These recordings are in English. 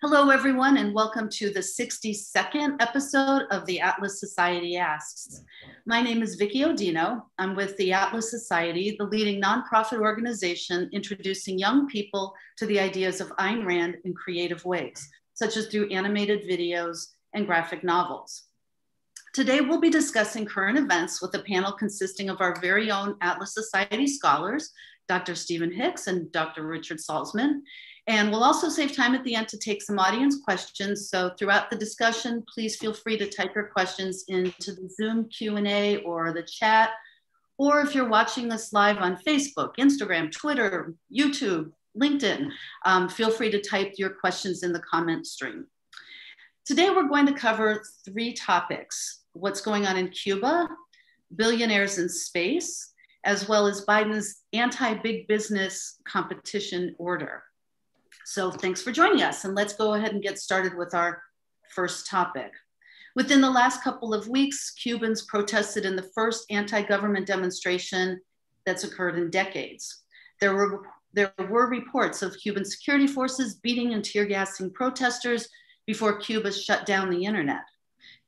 Hello, everyone, and welcome to the 62nd episode of the Atlas Society Asks. My name is Vickie Oddino. I'm with the Atlas Society, the leading nonprofit organization introducing young people to the ideas of Ayn Rand in creative ways, such as through animated videos and graphic novels. Today, we'll be discussing current events with a panel consisting of our very own Atlas Society scholars, Dr. Stephen Hicks and Dr. Richard Salsman, and we'll also save time at the end to take some audience questions. So throughout the discussion, please feel free to type your questions into the Zoom Q&A or the chat. Or if you're watching this live on Facebook, Instagram, Twitter, YouTube, LinkedIn, um, feel free to type your questions in the comment stream. Today, we're going to cover three topics, what's going on in Cuba, billionaires in space, as well as Biden's anti-big business competition order. So thanks for joining us. And let's go ahead and get started with our first topic. Within the last couple of weeks, Cubans protested in the first anti government demonstration that's occurred in decades. There were, there were reports of Cuban security forces beating and tear gassing protesters before Cuba shut down the internet.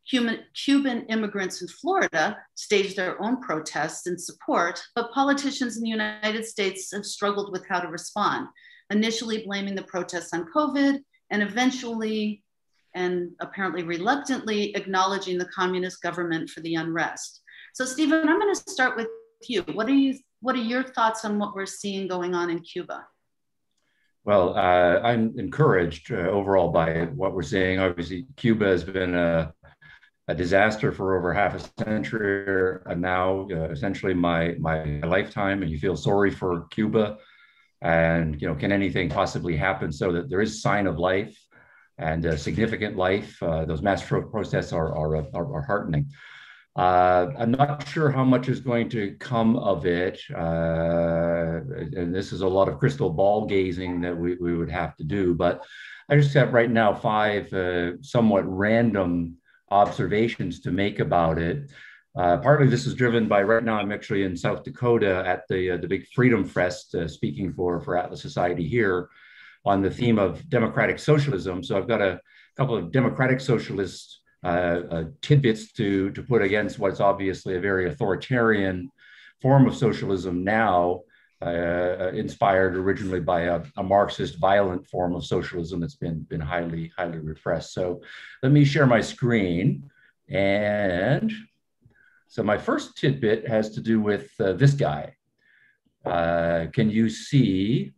Cuban, Cuban immigrants in Florida staged their own protests in support, but politicians in the United States have struggled with how to respond initially blaming the protests on COVID and eventually and apparently reluctantly acknowledging the communist government for the unrest. So Stephen, I'm going to start with you. What are you what are your thoughts on what we're seeing going on in Cuba? Well, uh, I'm encouraged uh, overall by what we're seeing. Obviously, Cuba has been a, a disaster for over half a century, and now uh, essentially my my lifetime. And you feel sorry for Cuba and you know can anything possibly happen so that there is sign of life and uh, significant life? Uh, those mass protests are, are, are, are heartening. Uh, i'm not sure how much is going to come of it. Uh, and this is a lot of crystal ball gazing that we, we would have to do but i just have right now five uh, somewhat random observations to make about it uh, partly this is driven by right now I'm actually in South Dakota at the uh, the big Freedom Fest, uh, speaking for for Atlas Society here on the theme of democratic socialism. So I've got a couple of democratic socialist uh, uh, tidbits to to put against what's obviously a very authoritarian form of socialism now. Uh, inspired originally by a, a, Marxist violent form of socialism that's been been highly highly repressed. So let me share my screen and so my first tidbit has to do with uh, this guy. Uh, can you see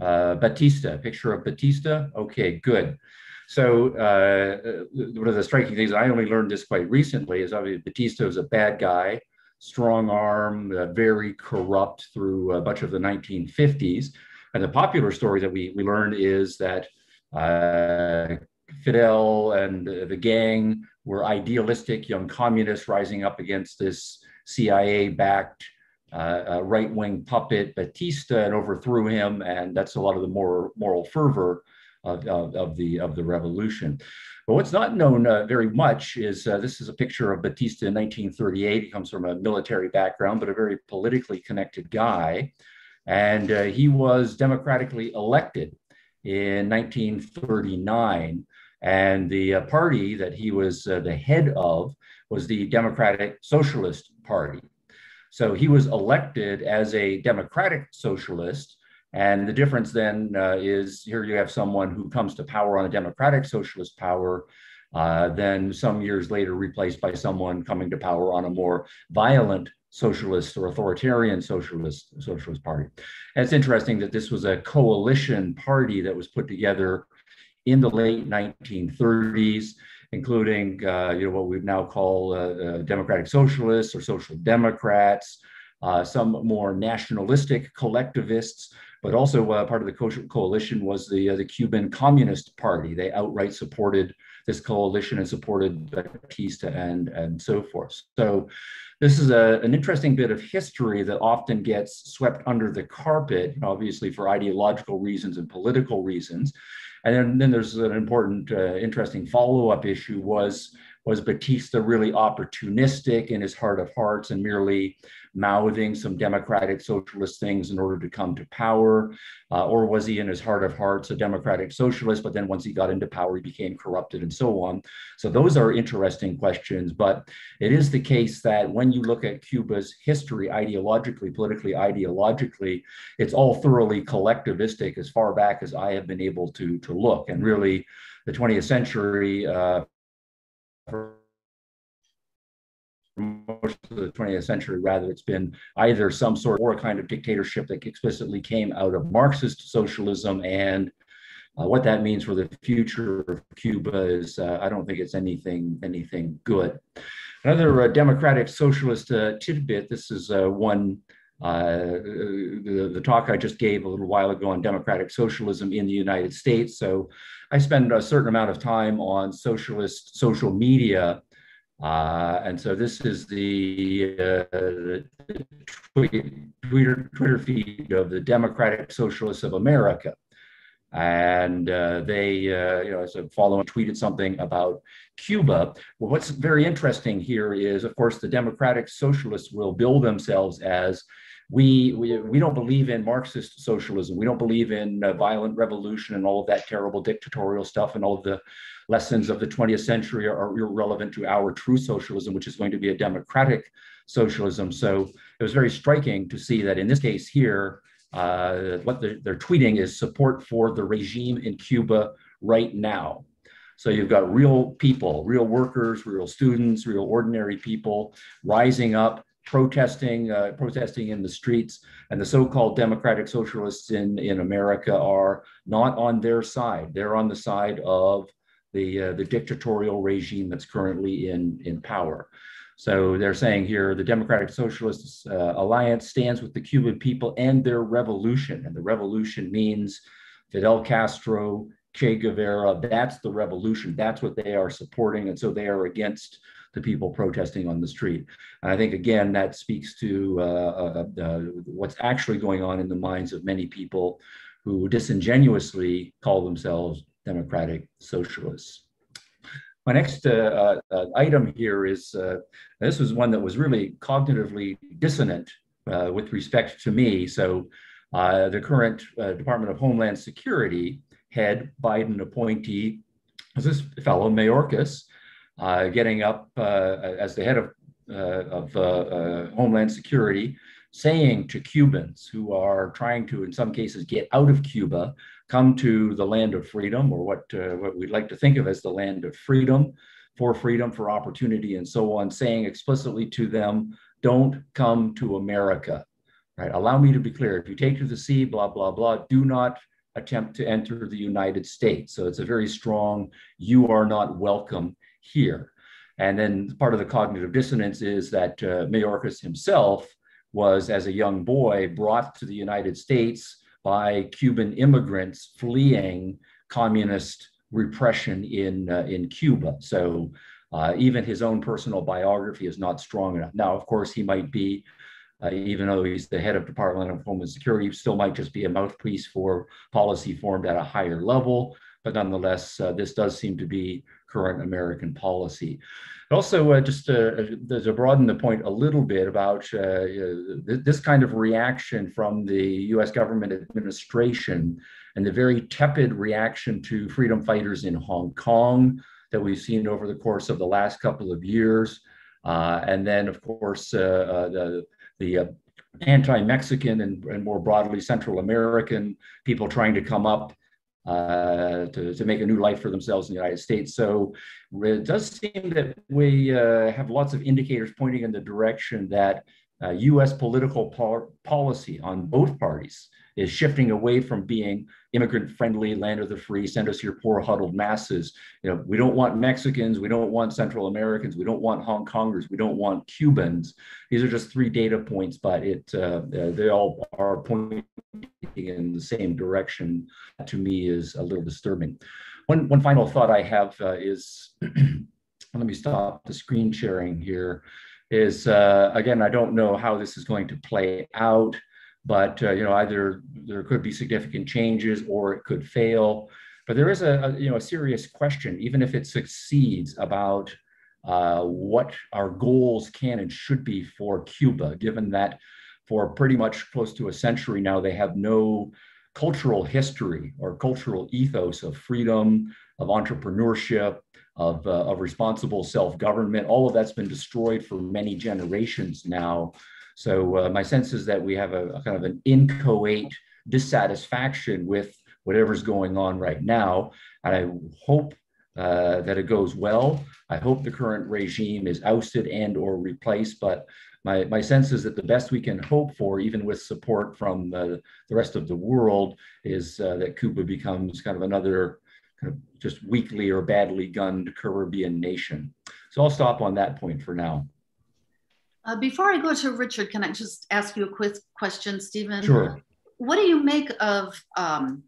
uh, Batista, picture of Batista? Okay, good. So uh, one of the striking things, I only learned this quite recently, is obviously Batista was a bad guy, strong arm, uh, very corrupt through a bunch of the 1950s. And the popular story that we, we learned is that uh, Fidel and the gang were idealistic young communists rising up against this CIA backed uh, uh, right wing puppet Batista and overthrew him. And that's a lot of the more moral fervor of, of, of the, of the revolution. But what's not known uh, very much is uh, this is a picture of Batista in 1938. He comes from a military background, but a very politically connected guy. And uh, he was democratically elected in 1939 and the uh, party that he was uh, the head of was the Democratic Socialist Party. So he was elected as a Democratic Socialist. And the difference then uh, is here you have someone who comes to power on a Democratic Socialist power, uh, then some years later replaced by someone coming to power on a more violent socialist or authoritarian socialist socialist party. And it's interesting that this was a coalition party that was put together in the late 1930s, including uh, you know what we now call uh, uh, democratic socialists or social democrats, uh, some more nationalistic collectivists, but also uh, part of the coalition was the uh, the Cuban Communist Party. They outright supported this coalition and supported Batista and and so forth. So. This is a, an interesting bit of history that often gets swept under the carpet, obviously for ideological reasons and political reasons. And then, then there's an important, uh, interesting follow-up issue was was Batista really opportunistic in his heart of hearts and merely mouthing some democratic socialist things in order to come to power? Uh, or was he in his heart of hearts a democratic socialist, but then once he got into power, he became corrupted and so on? So those are interesting questions. But it is the case that when you look at Cuba's history ideologically, politically, ideologically, it's all thoroughly collectivistic as far back as I have been able to, to look. And really, the 20th century, uh, most of the 20th century, rather, it's been either some sort or a kind of dictatorship that explicitly came out of Marxist socialism. And uh, what that means for the future of Cuba is, uh, I don't think it's anything anything good. Another uh, democratic socialist uh, tidbit. This is uh, one. Uh, the, the talk I just gave a little while ago on democratic socialism in the United States. So I spend a certain amount of time on socialist social media uh, and so this is the, uh, the Twitter, Twitter feed of the Democratic Socialists of America. And uh, they, uh, you know, as a follow tweeted something about Cuba. Well, what's very interesting here is, of course, the Democratic Socialists will bill themselves as we, we, we don't believe in Marxist socialism. We don't believe in uh, violent revolution and all of that terrible dictatorial stuff and all of the lessons of the 20th century are irrelevant to our true socialism, which is going to be a democratic socialism. So it was very striking to see that in this case here, uh, what they're, they're tweeting is support for the regime in Cuba right now. So you've got real people, real workers, real students, real ordinary people rising up, protesting, uh, protesting in the streets, and the so-called democratic socialists in in America are not on their side. They're on the side of the, uh, the dictatorial regime that's currently in, in power. So they're saying here the Democratic Socialist uh, Alliance stands with the Cuban people and their revolution. And the revolution means Fidel Castro, Che Guevara. That's the revolution. That's what they are supporting. And so they are against the people protesting on the street. And I think, again, that speaks to uh, uh, uh what's actually going on in the minds of many people who disingenuously call themselves democratic socialists. My next uh, uh, item here is, uh, this was one that was really cognitively dissonant uh, with respect to me. So uh, the current uh, Department of Homeland Security head, Biden appointee, is this fellow Mayorkas, Uh, getting up uh, as the head of, uh, of Homeland Security, saying to Cubans who are trying to, in some cases, get out of Cuba, come to the land of freedom, or what, uh, what we'd like to think of as the land of freedom, for freedom, for opportunity, and so on, saying explicitly to them, don't come to America. Right? Allow me to be clear. If you take to the sea, blah, blah, blah, do not attempt to enter the United States. So it's a very strong, you are not welcome here. And then part of the cognitive dissonance is that uh, Mayorkas himself was, as a young boy, brought to the United States by Cuban immigrants fleeing communist repression in, uh, in Cuba. So uh, even his own personal biography is not strong enough. Now, of course, he might be, uh, even though he's the head of Department of Homeland Security, he still might just be a mouthpiece for policy formed at a higher level. But nonetheless, uh, this does seem to be current American policy. Also, uh, just to, uh, to, broaden the point a little bit about uh, this kind of reaction from the US government administration and the very tepid reaction to freedom fighters in Hong Kong that we've seen over the course of the last couple of years. Uh, and then, of course, uh, uh, the, the anti-Mexican and, and, more broadly Central American people trying to come up uh, to, to make a new life for themselves in the United States. So it does seem that we uh, have lots of indicators pointing in the direction that uh, US political po policy on both parties is shifting away from being immigrant friendly, land of the free, send us your poor huddled masses. You know, we don't want Mexicans, we don't want Central Americans, we don't want Hong Kongers, we don't want Cubans. These are just three data points, but it uh, they all are pointing in the same direction. To me, is a little disturbing. One one final thought I have uh, is, let me stop the screen sharing here. Is uh, again, I don't know how this is going to play out but uh, you know either there could be significant changes or it could fail but there is a, a, you know a serious question even if it succeeds about uh, what our goals can and should be for Cuba, given that for pretty much close to a century now, they have no cultural history or cultural ethos of freedom, of entrepreneurship, of, uh, of responsible self-government. All of that's been destroyed for many generations now. So uh, my sense is that we have a, a kind of an inchoate dissatisfaction with whatever's going on right now. And I hope uh, that it goes well. I hope the current regime is ousted and or replaced, but my, my sense is that the best we can hope for, even with support from uh, the rest of the world, is uh, that Cuba becomes kind of another kind of just weakly or badly gunned Caribbean nation. So I'll stop on that point for now. Uh, before I go to Richard, can I just ask you a quick question, Stephen? Sure. What do you make of um,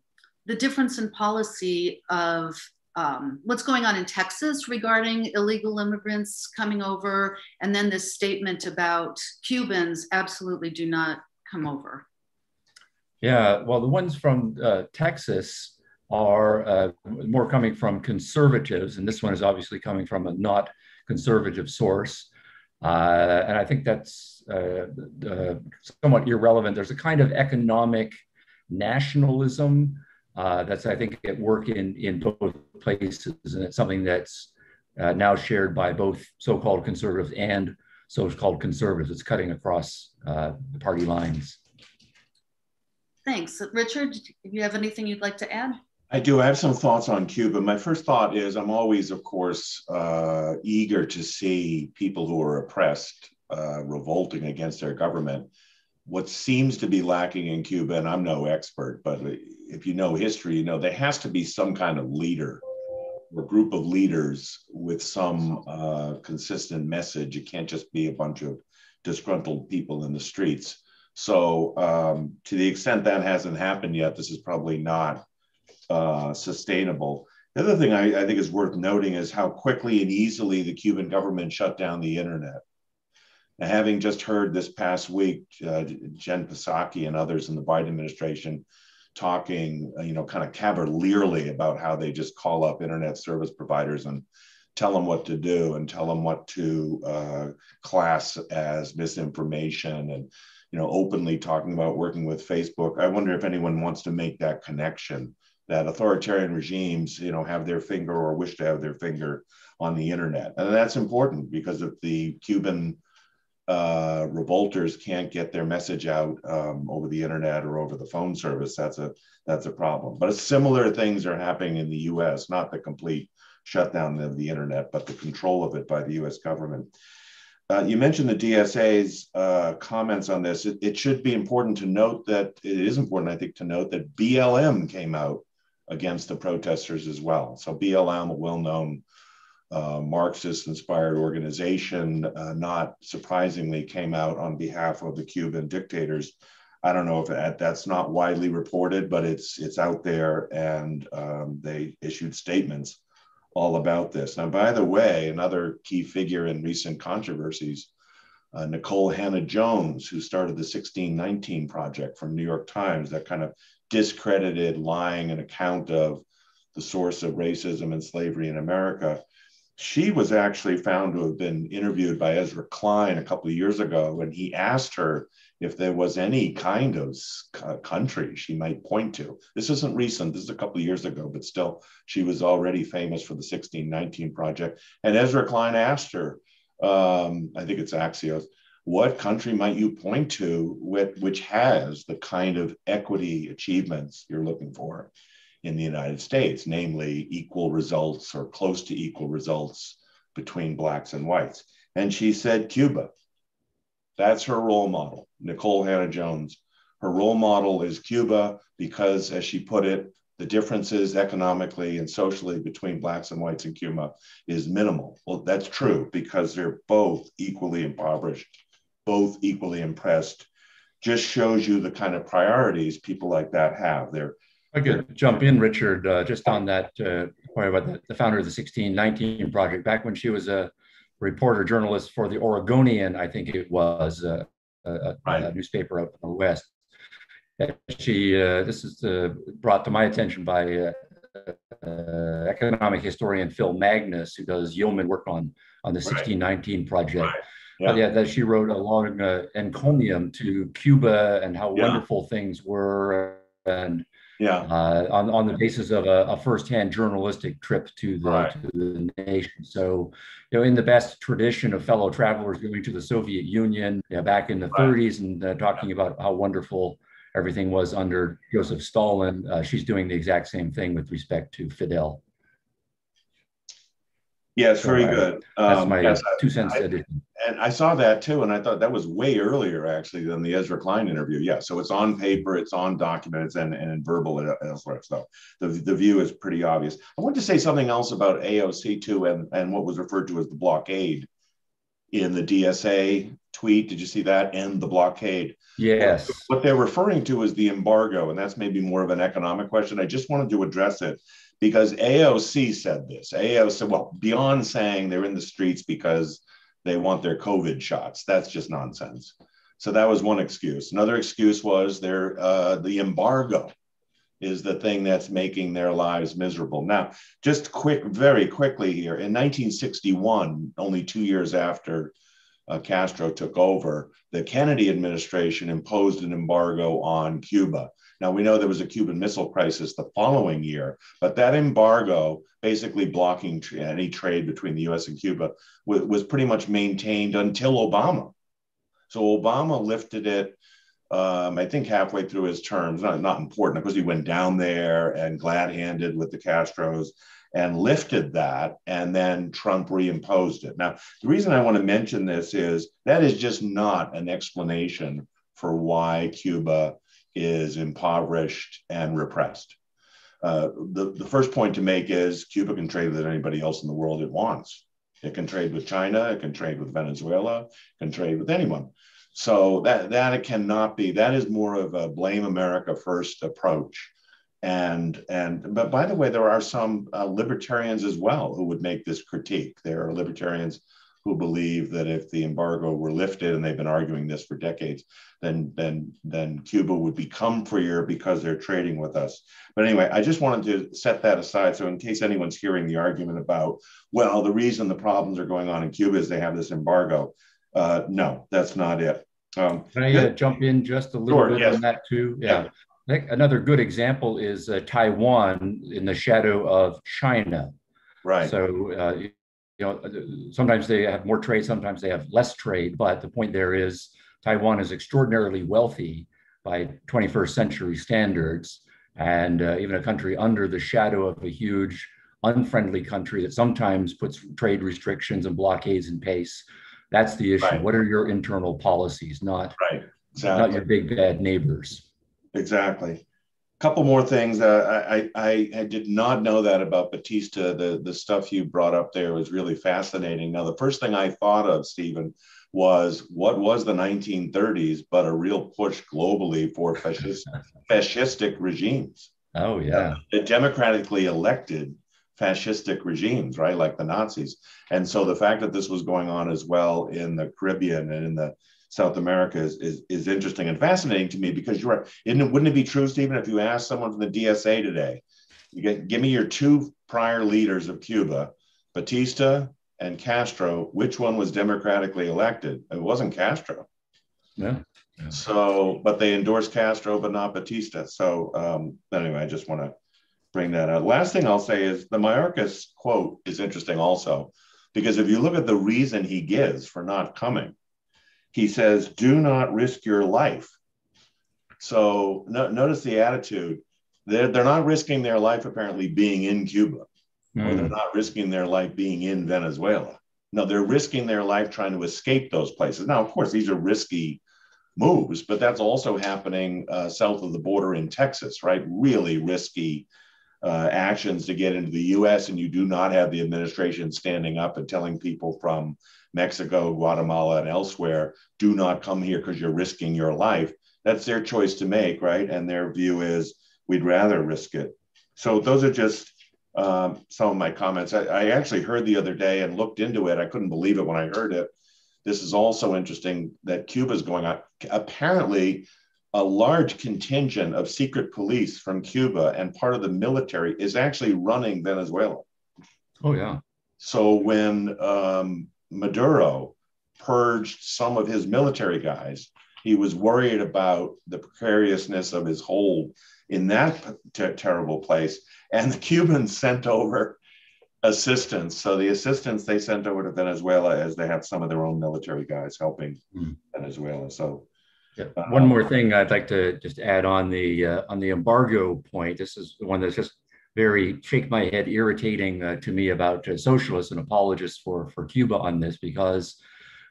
the difference in policy of um, what's going on in Texas regarding illegal immigrants coming over, and then this statement about Cubans absolutely do not come over? Yeah, well, the ones from uh, Texas are uh, more coming from conservatives, and this one is obviously coming from a not conservative source. Uh, and I think that's uh, somewhat irrelevant. There's a kind of economic nationalism uh, that's, I think, at work in, in both places. And it's something that's uh, now shared by both so called conservatives and so called conservatives. It's cutting across uh, the party lines. Thanks. Richard, do you have anything you'd like to add? I do. I have some thoughts on Cuba. My first thought is I'm always, of course, uh, eager to see people who are oppressed uh, revolting against their government. What seems to be lacking in Cuba, and I'm no expert, but if you know history, you know there has to be some kind of leader or group of leaders with some uh, consistent message. It can't just be a bunch of disgruntled people in the streets. So, um, to the extent that hasn't happened yet, this is probably not uh, sustainable. The other thing I, I, think is worth noting is how quickly and easily the Cuban government shut down the internet. Now, having just heard this past week, uh, Jen Psaki and others in the Biden administration talking, uh, you know, kind of cavalierly about how they just call up internet service providers and tell them what to do and tell them what to uh, class as misinformation and you know openly talking about working with facebook i wonder if anyone wants to make that connection that authoritarian regimes, you know, have their finger or wish to have their finger on the internet, and that's important because if the Cuban uh, revolters can't get their message out um, over the internet or over the phone service, that's a that's a problem. But similar things are happening in the U.S. Not the complete shutdown of the internet, but the control of it by the U.S. government. Uh, you mentioned the DSA's uh, comments on this. It, it, should be important to note that it is important, I think, to note that BLM came out against the protesters as well. So BLM, a well-known uh, Marxist-inspired organization, uh, not surprisingly, came out on behalf of the Cuban dictators. I don't know if that, that's not widely reported, but it's it's out there, and um, they issued statements all about this. Now, by the way, another key figure in recent controversies, uh, Nikole Hannah-Jones, who started the 1619 Project from New York Times, that kind of discredited, lying an account of the source of racism and slavery in America. She was actually found to have been interviewed by Ezra Klein a couple of years ago, and he asked her if there was any kind of country she might point to. This isn't recent, this is a couple of years ago, but still, she was already famous for the 1619 Project. And Ezra Klein asked her, um, I think it's Axios, what country might you point to with, which has the kind of equity achievements you're looking for in the United States, namely equal results or close to equal results between blacks and whites? And she said Cuba. That's her role model, Nikole Hannah-Jones. Her role model is Cuba because, as she put it, the differences economically and socially between blacks and whites in Cuba is minimal. Well, that's true because they're both equally impoverished both equally impressed just shows you the kind of priorities people like that have. They're I could jump in, Richard, uh, just on that uh, point about the, the, founder of the 1619 Project. Back when she was a reporter journalist for the Oregonian, I think it was uh, a, right. a, newspaper out in the West. She, uh, this is uh, brought to my attention by uh, economic historian Phil Magness, who does yeoman work on on the 1619 project. Right. Yeah. yeah, that she wrote a long uh, encomium to Cuba and how yeah. wonderful things were, and yeah, uh, on on the basis of a, a firsthand journalistic trip to the right. to the nation. So, you know, in the best tradition of fellow travelers going to the Soviet Union yeah, back in the right. 30s and uh, talking about how wonderful everything was under Joseph Stalin. Uh, she's doing the exact same thing with respect to Fidel. Yes, so very I, good. That's um, my two cents I, And I saw that too, and I thought that was way earlier actually than the Ezra Klein interview. Yeah, so it's on paper, it's on documents, and, and in verbal elsewhere. So the, the view is pretty obvious. I want to say something else about AOC too, and, and what was referred to as the blockade in the DSA tweet. Did you see that? End the blockade. Yes. What they're referring to is the embargo, and that's maybe more of an economic question. I just wanted to address it because AOC said this. AOC, said, well, beyond saying they're in the streets because they want their COVID shots, that's just nonsense. So that was one excuse. Another excuse was their uh, the embargo is the thing that's making their lives miserable. Now, just quick, very quickly here, in 1961, only two years after uh, Castro took over, the Kennedy administration imposed an embargo on Cuba. Now, we know there was a Cuban Missile Crisis the following year, but that embargo, basically blocking any trade between the US and Cuba, was, was pretty much maintained until Obama. So Obama lifted it, um, I think, halfway through his terms. Not, not important because he went down there and glad handed with the Castros and lifted that, and then Trump reimposed it. Now, the reason I want to mention this is that is just not an explanation for why Cuba is impoverished and repressed. Uh, the, the first point to make is Cuba can trade with anybody else in the world it wants. It can trade with China, it can trade with Venezuela, it can trade with anyone. So that, that it cannot be, that is more of a blame America first approach. And, and but by the way, there are some uh, libertarians as well who would make this critique. There are libertarians who believe that if the embargo were lifted, and they've been arguing this for decades, then then then Cuba would become freer because they're trading with us. But anyway, I just wanted to set that aside. So in case anyone's hearing the argument about, well, the reason the problems are going on in Cuba is they have this embargo. Uh, no, that's not it. Um, Can I uh, jump in just a little sure, bit yes. on that too? Yeah. yeah. I think another good example is uh, Taiwan in the shadow of China. Right. So uh, you know, sometimes they have more trade, sometimes they have less trade. But the point there is Taiwan is extraordinarily wealthy by 21st century standards, and uh, even a country under the shadow of a huge unfriendly country that sometimes puts trade restrictions and blockades in place. That's the issue. Right. What are your internal policies, not right. exactly. not your big bad neighbors? Exactly couple more things. Uh, I, I, I did not know that about Batista. The, the stuff you brought up there was really fascinating. Now, the first thing I thought of, Stephen, was what was the 1930s but a real push globally for fascist, fascistic regimes. Oh, yeah. Uh, democratically elected fascistic regimes, right? Like the Nazis. And so the fact that this was going on as well in the Caribbean and in the South America is, is, is interesting and fascinating to me because you're right. Wouldn't it be true, Stephen, if you asked someone from the DSA today, you get, give me your two prior leaders of Cuba, Batista and Castro, which one was democratically elected? It wasn't Castro. Yeah. yeah. So, but they endorsed Castro, but not Batista. So, um, anyway, I just want to bring that out. Last thing I'll say is the Mayorkas quote is interesting also, because if you look at the reason he gives for not coming, he says, do not risk your life. So no, notice the attitude. They're, they're not risking their life apparently being in Cuba, mm. or they're hmm. not risking their life being in Venezuela. No, they're risking their life trying to escape those places. Now, of course, these are risky moves, but that's also happening uh, south of the border in Texas, right? Really risky uh, actions to get into the US, and you do not have the administration standing up and telling people from Mexico, Guatemala, and elsewhere, do not come here because you're risking your life. That's their choice to make, right? And their view is we'd rather risk it. So those are just um, some of my comments. I, I actually heard the other day and looked into it. I couldn't believe it when I heard it. This is also interesting that Cuba's going on. Apparently, a large contingent of secret police from Cuba and part of the military is actually running Venezuela. Oh, yeah. So when um, Maduro purged some of his military guys, he was worried about the precariousness of his hold in that ter- terrible place. And the Cubans sent over assistance. So the assistance they sent over to Venezuela as they had some of their own military guys helping mm. Venezuela. So yeah. One more thing I'd like to just add on the uh, on the embargo point. This is the one that's just very shake my head irritating uh, to me about uh, socialists and apologists for for Cuba on this because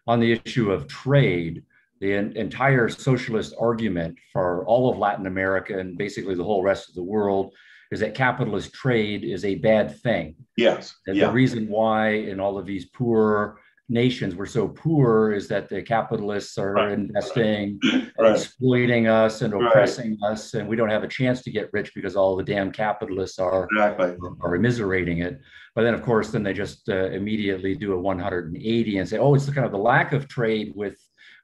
on the issue of trade, the en- entire socialist argument for all of Latin America and basically the whole rest of the world is that capitalist trade is a bad thing. Yes. And yeah. the reason why in all of these poor nations we're so poor is that the capitalists are right. investing right. exploiting us and oppressing right. us and we don't have a chance to get rich because all the damn capitalists are exactly. are, immiserating it but then of course then they just uh, immediately do a 180 and say oh it's the kind of the lack of trade with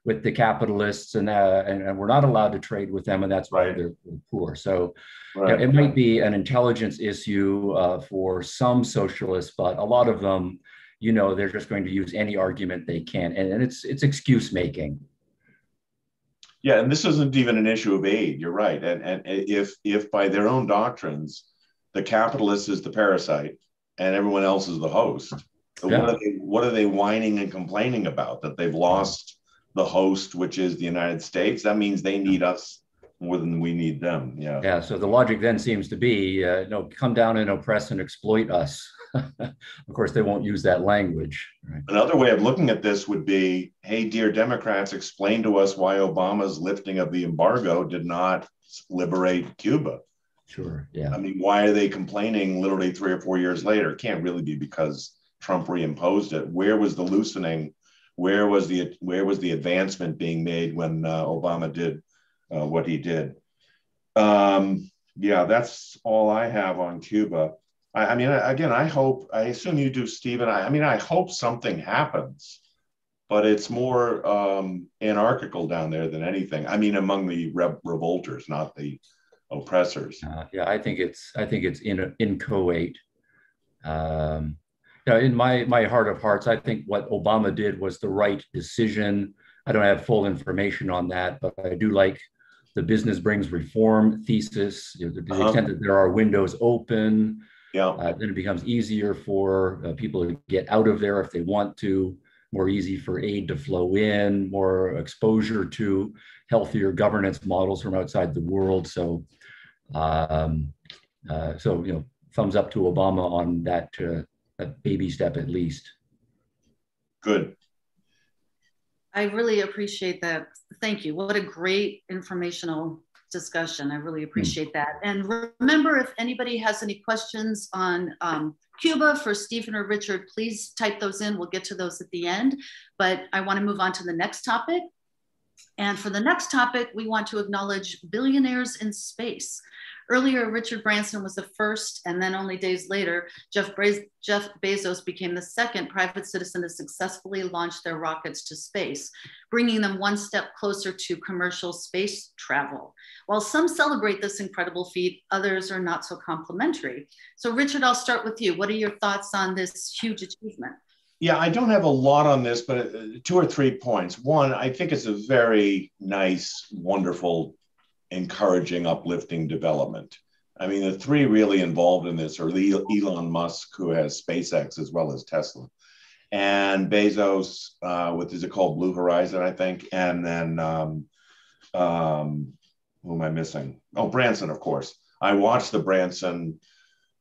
with the capitalists and, uh, and, and we're not allowed to trade with them and that's why they're, poor so it might be an intelligence issue uh, for some socialists but a lot of them you know they're just going to use any argument they can. And, and it's it's excuse making. Yeah and this isn't even an issue of aid you're right. And and if if by their own doctrines the capitalist is the parasite and everyone else is the host yeah. what are they what are they whining and complaining about? That they've lost the host which is the united states? That means they need us more than we need them yeah. Yeah so the logic then seems to be uh, no come down and oppress and exploit us of course, they won't use that language. Right? Another way of looking at this would be hey, dear Democrats, explain to us why Obama's lifting of the embargo did not liberate Cuba. Sure. Yeah. I mean, why are they complaining literally three or four years later? It can't really be because Trump reimposed it. Where was the loosening? Where was the where was the advancement being made when uh, Obama did uh, what he did? Um, yeah, that's all I have on Cuba. I, I mean, again, I hope, I assume you do, Stephen. I, I mean, I hope something happens, but it's more um, anarchical down there than anything. I mean, among the re- revolters, not the oppressors. Uh, yeah, I think it's, I think it's in, inchoate. Um, you know, in my, my heart of hearts, I think what Obama did was the right decision. I don't have full information on that, but I do like the business brings reform thesis, you know, to the uh-huh. extent that there are windows open, yeah. Uh, then it becomes easier for uh, people to get out of there if they want to, more easy for aid to flow in, more exposure to healthier governance models from outside the world. So, um, uh, so you know, thumbs up to Obama on that, uh, that baby step at least. Good. I really appreciate that. Thank you. What a great informational discussion. I really hmm. appreciate that. And remember, if anybody has any questions on um, Cuba for Stephen or Richard, please type those in. We'll get to those at the end. But I want to move on to the next topic. And for the next topic, we want to acknowledge billionaires in space. Earlier, Richard Branson was the first, and then only days later, Jeff, Jeff Bezos became the second private citizen to successfully launch their rockets to space, bringing them one step closer to commercial space travel. While some celebrate this incredible feat, others are not so complimentary. So, Richard, I'll start with you. What are your thoughts on this huge achievement? Yeah, I don't have a lot on this, but uh, two or three points. One, I think it's a very nice, wonderful encouraging, uplifting development. I mean, the three really involved in this are Elon Musk, who has SpaceX as well as Tesla, and Bezos uh, with is it called Blue Horizon, I think, and then um, um, who am I missing? Oh, Branson, of course. I watched the Branson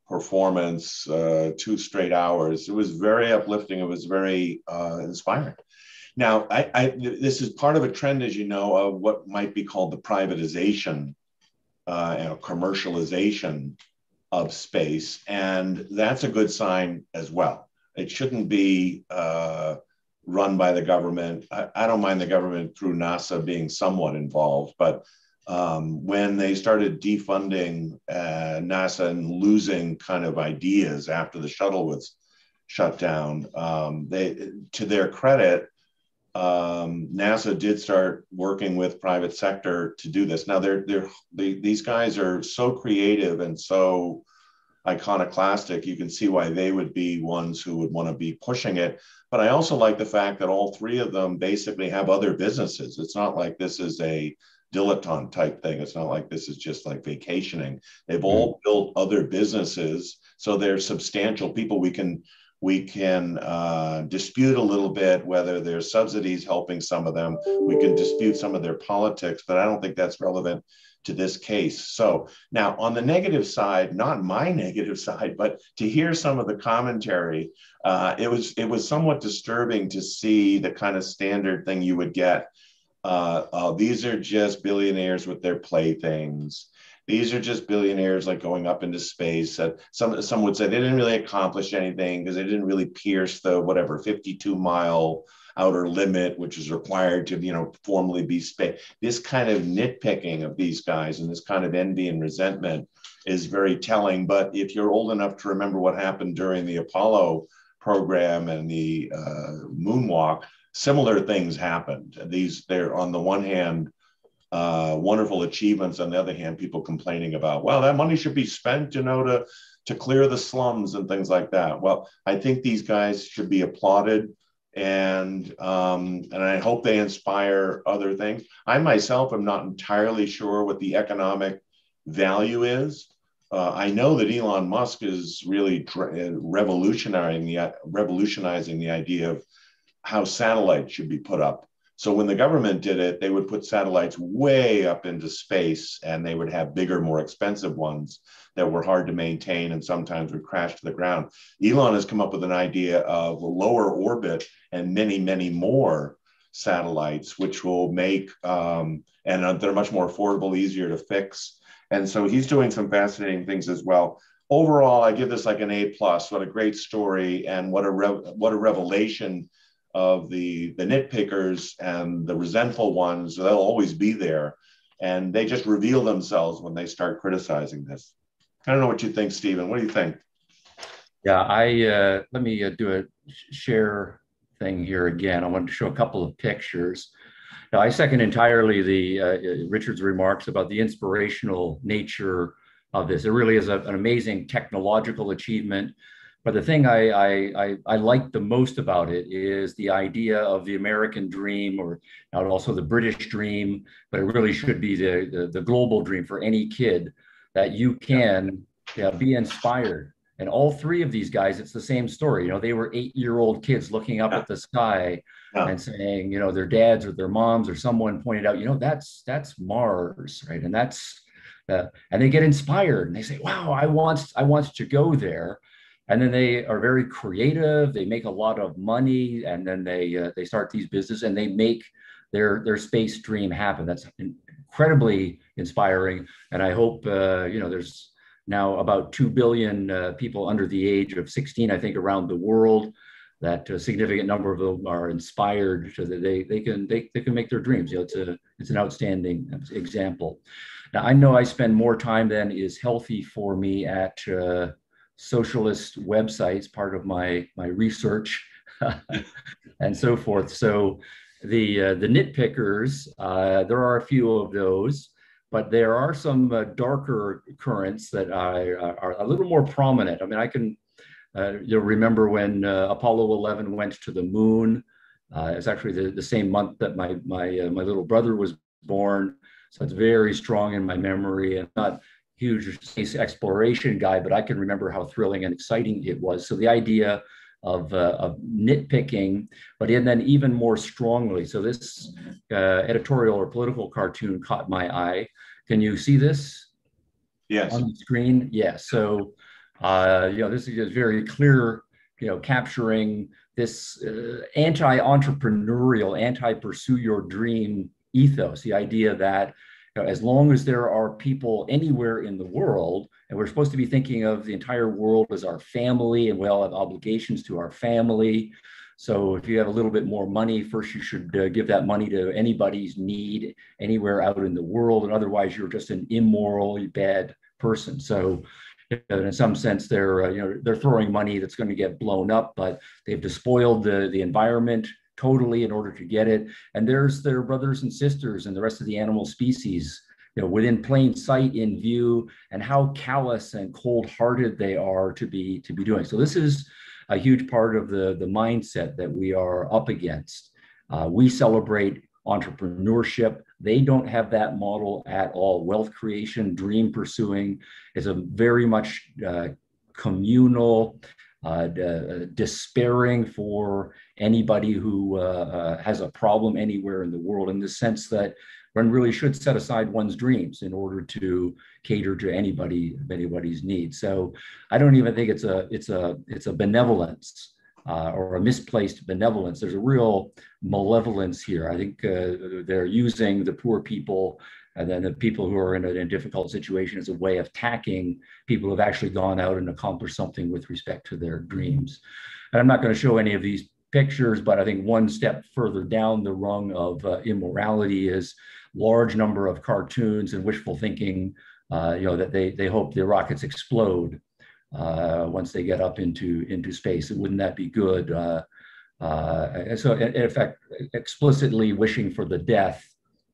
performance uh, two straight hours. It was very uplifting. It was very uh, inspiring. Now, I, I, this is part of a trend, as you know, of what might be called the privatization uh, and commercialization of space, and that's a good sign as well. It shouldn't be uh, run by the government. I, I, don't mind the government through NASA being somewhat involved, but um, when they started defunding uh, NASA and losing kind of ideas after the shuttle was shut down, um, they, to their credit, um, NASA did start working with private sector to do this. Now they're they're they, these guys are so creative and so iconoclastic, you can see why they would be ones who would want to be pushing it. But I also like the fact that all three of them basically have other businesses. It's not like this is a dilettante type thing. It's not like this is just like vacationing. They've all mm-hmm. built other businesses, so they're substantial people. We can we can uh, dispute a little bit whether there's subsidies helping some of them. We can dispute some of their politics, but I don't think that's relevant to this case. So now on the negative side, not my negative side, but to hear some of the commentary, uh, it was it was somewhat disturbing to see the kind of standard thing you would get. Uh, uh, these are just billionaires with their playthings. These are just billionaires like going up into space. That some some would say they didn't really accomplish anything because they didn't really pierce the whatever 52 mile outer limit, which is required to you know formally be space. This kind of nitpicking of these guys and this kind of envy and resentment is very telling. But if you're old enough to remember what happened during the Apollo program and the uh, moonwalk, similar things happened. These they're on the one hand uh, wonderful achievements. On the other hand, people complaining about, well, that money should be spent, you know, to to clear the slums and things like that. Well, I think these guys should be applauded, and um, and I hope they inspire other things. I myself am not entirely sure what the economic value is. Uh, I know that Elon Musk is really revolutionizing the revolutionizing the idea of how satellites should be put up so when the government did it, they would put satellites way up into space and they would have bigger, more expensive ones that were hard to maintain and sometimes would crash to the ground. Elon has come up with an idea of lower orbit and many, many more satellites, which will make, um, and they're much more affordable, easier to fix. And so he's doing some fascinating things as well. Overall, I give this like an A plus. What a great story, and what a what a revelation of the the nitpickers and the resentful ones they'll always be there. And they just reveal themselves when they start criticizing this. I don't know what you think stephen. What do you think? Yeah i uh, let me uh, do a share thing here again. I wanted to show a couple of pictures. Now i second entirely the uh, richard's remarks about the inspirational nature of this. It really is a, an amazing technological achievement but the thing I, I, I, I, like the most about it is the idea of the American dream, or not also the British dream, but it really should be the, the, the global dream for any kid that you can yeah, be inspired. And all three of these guys, it's the same story. You know, they were eight year old kids looking up yeah. at the sky yeah. and saying, you know, their dads or their moms or someone pointed out, you know, that's that's Mars, right? And that's uh, and they get inspired and they say, wow, I want I want to go there and then they are very creative they make a lot of money and then they uh, they start these businesses and they make their their space dream happen. That's incredibly inspiring and i hope uh, you know there's now about 2 billion uh, people under the age of 16 i think around the world that a significant number of them are inspired so that they, they can they, they can make their dreams. You know it's a it's an outstanding example. Now i know i spend more time than is healthy for me at uh, socialist websites, part of my my research, and so forth. So the uh, the nitpickers, uh, there are a few of those, but there are some uh, darker currents that are, are, a little more prominent. I mean, I can uh, you'll remember when uh, Apollo 11 went to the moon. Uh, it's actually the, the same month that my my my little brother was born, so it's very strong in my memory and not huge space exploration guy, but I can remember how thrilling and exciting it was. So the idea of, uh, of nitpicking, but and then even more strongly. So this uh, editorial or political cartoon caught my eye. Can you see this? Yes. On the screen? Yes. So, uh, you know, this is just very clear, you know, capturing this uh, anti-entrepreneurial, anti-pursue your dream ethos, the idea that know, as long as there are people anywhere in the world, and we're supposed to be thinking of the entire world as our family, and we all have obligations to our family. So if you have a little bit more money, first you should uh, give that money to anybody's need anywhere out in the world, and otherwise you're just an immoral, bad person. So in some sense, they're uh, you know they're throwing money that's going to get blown up, but they've despoiled the the environment totally in order to get it. And there's their brothers and sisters and the rest of the animal species you know, within plain sight in view and how callous and cold-hearted they are to be to be doing. So this is a huge part of the, the mindset that we are up against. Uh, we celebrate entrepreneurship. They don't have that model at all. Wealth creation, dream pursuing is a very much uh, communal, uh, despairing for anybody who uh, uh, has a problem anywhere in the world in the sense that one really should set aside one's dreams in order to cater to anybody anybody's needs. So I don't even think it's a it's a it's a benevolence uh, or a misplaced benevolence. There's a real malevolence here. I think uh, they're using the poor people and then the people who are in a, in a, difficult situation as a way of attacking people who have actually gone out and accomplished something with respect to their dreams. And I'm not going to show any of these pictures, but I think one step further down the rung of uh, immorality is large number of cartoons and wishful thinking, uh, you know, that they, they hope the rockets explode uh, once they get up into, into space. Wouldn't that be good? Uh, uh, so in, in, effect, explicitly wishing for the death